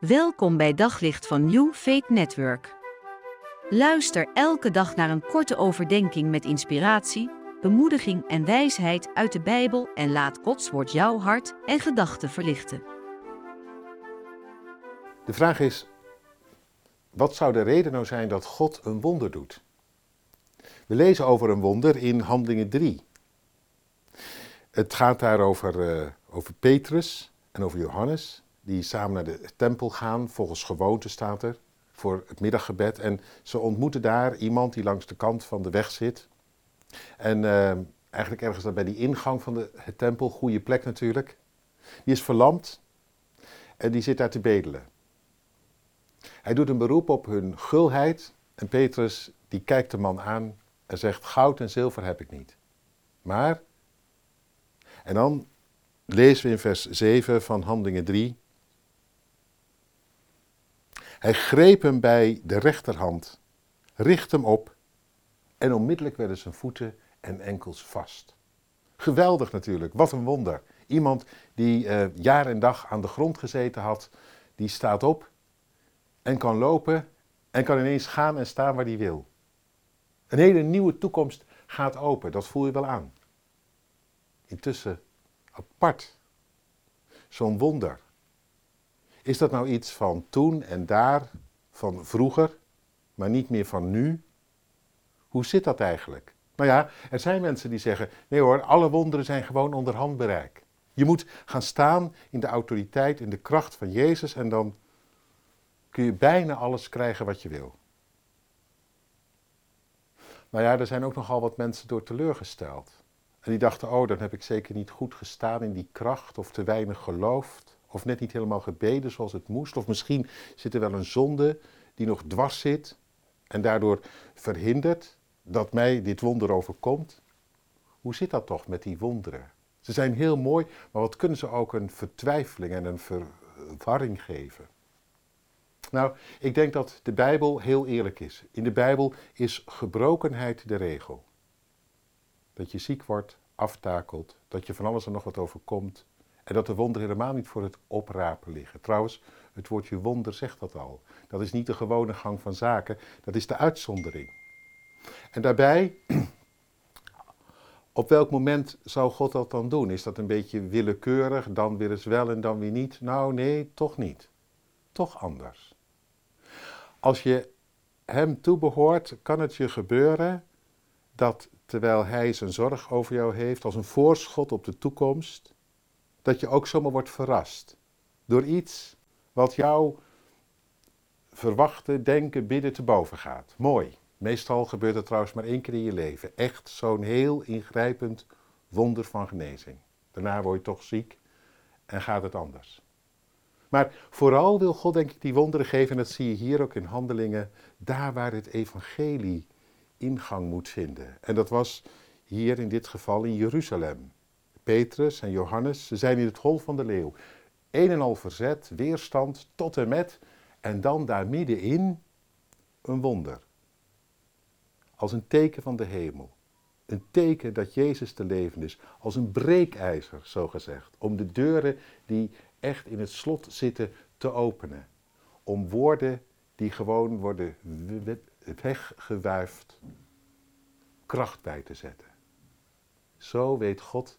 Welkom bij Daglicht van New Faith Network. Luister elke dag naar een korte overdenking met inspiratie, bemoediging en wijsheid uit de Bijbel en laat Gods woord jouw hart en gedachten verlichten. De vraag is: wat zou de reden nou zijn dat God een wonder doet? We lezen over een wonder in Handelingen 3. Het gaat daar over, uh, over Petrus en over Johannes die samen naar de tempel gaan, volgens gewoonte staat er, voor het middaggebed. En ze ontmoeten daar iemand die langs de kant van de weg zit. En uh, eigenlijk ergens daar bij die ingang van de het tempel, goede plek natuurlijk. Die is verlamd en die zit daar te bedelen. Hij doet een beroep op hun gulheid en Petrus die kijkt de man aan en zegt: Goud en zilver heb ik niet. Maar, en dan lezen we in vers 7 van Handelingen 3. Hij greep hem bij de rechterhand, richt hem op en onmiddellijk werden zijn voeten en enkels vast. Geweldig natuurlijk, wat een wonder. Iemand die uh, jaar en dag aan de grond gezeten had, die staat op en kan lopen en kan ineens gaan en staan waar hij wil. Een hele nieuwe toekomst gaat open, dat voel je wel aan. Intussen apart. Zo'n wonder. Is dat nou iets van toen en daar, van vroeger, maar niet meer van nu? Hoe zit dat eigenlijk? Nou ja, er zijn mensen die zeggen: nee hoor, alle wonderen zijn gewoon onder handbereik. Je moet gaan staan in de autoriteit, in de kracht van Jezus en dan kun je bijna alles krijgen wat je wil. Nou ja, er zijn ook nogal wat mensen door teleurgesteld. En die dachten: oh, dan heb ik zeker niet goed gestaan in die kracht of te weinig geloofd. Of net niet helemaal gebeden zoals het moest. Of misschien zit er wel een zonde die nog dwars zit en daardoor verhindert dat mij dit wonder overkomt. Hoe zit dat toch met die wonderen? Ze zijn heel mooi, maar wat kunnen ze ook een vertwijfeling en een verwarring geven? Nou, ik denk dat de Bijbel heel eerlijk is. In de Bijbel is gebrokenheid de regel. Dat je ziek wordt, aftakelt, dat je van alles en nog wat overkomt, en dat de wonderen helemaal niet voor het oprapen liggen. Trouwens, het woordje wonder zegt dat al. Dat is niet de gewone gang van zaken, dat is de uitzondering. En daarbij, op welk moment zou God dat dan doen? Is dat een beetje willekeurig, dan weer eens wel en dan weer niet? Nou, nee, toch niet. Toch anders. Als je Hem toebehoort, kan het je gebeuren dat terwijl Hij zijn zorg over jou heeft, als een voorschot op de toekomst, dat je ook zomaar wordt verrast door iets wat jouw verwachten, denken, bidden te boven gaat. Mooi. Meestal gebeurt het trouwens maar één keer in je leven. Echt zo'n heel ingrijpend wonder van genezing. Daarna word je toch ziek en gaat het anders. Maar vooral wil God denk ik die wonderen geven, en dat zie je hier ook in handelingen, daar waar het evangelie ingang moet vinden. En dat was hier in dit geval in Jeruzalem. Petrus en Johannes, ze zijn in het hol van de leeuw. Een en al verzet, weerstand, tot en met, en dan daar middenin een wonder. Als een teken van de hemel. Een teken dat Jezus te leven is. Als een breekijzer, zo gezegd. Om de deuren die echt in het slot zitten te openen. Om woorden die gewoon worden weggewuifd, kracht bij te zetten. Zo weet God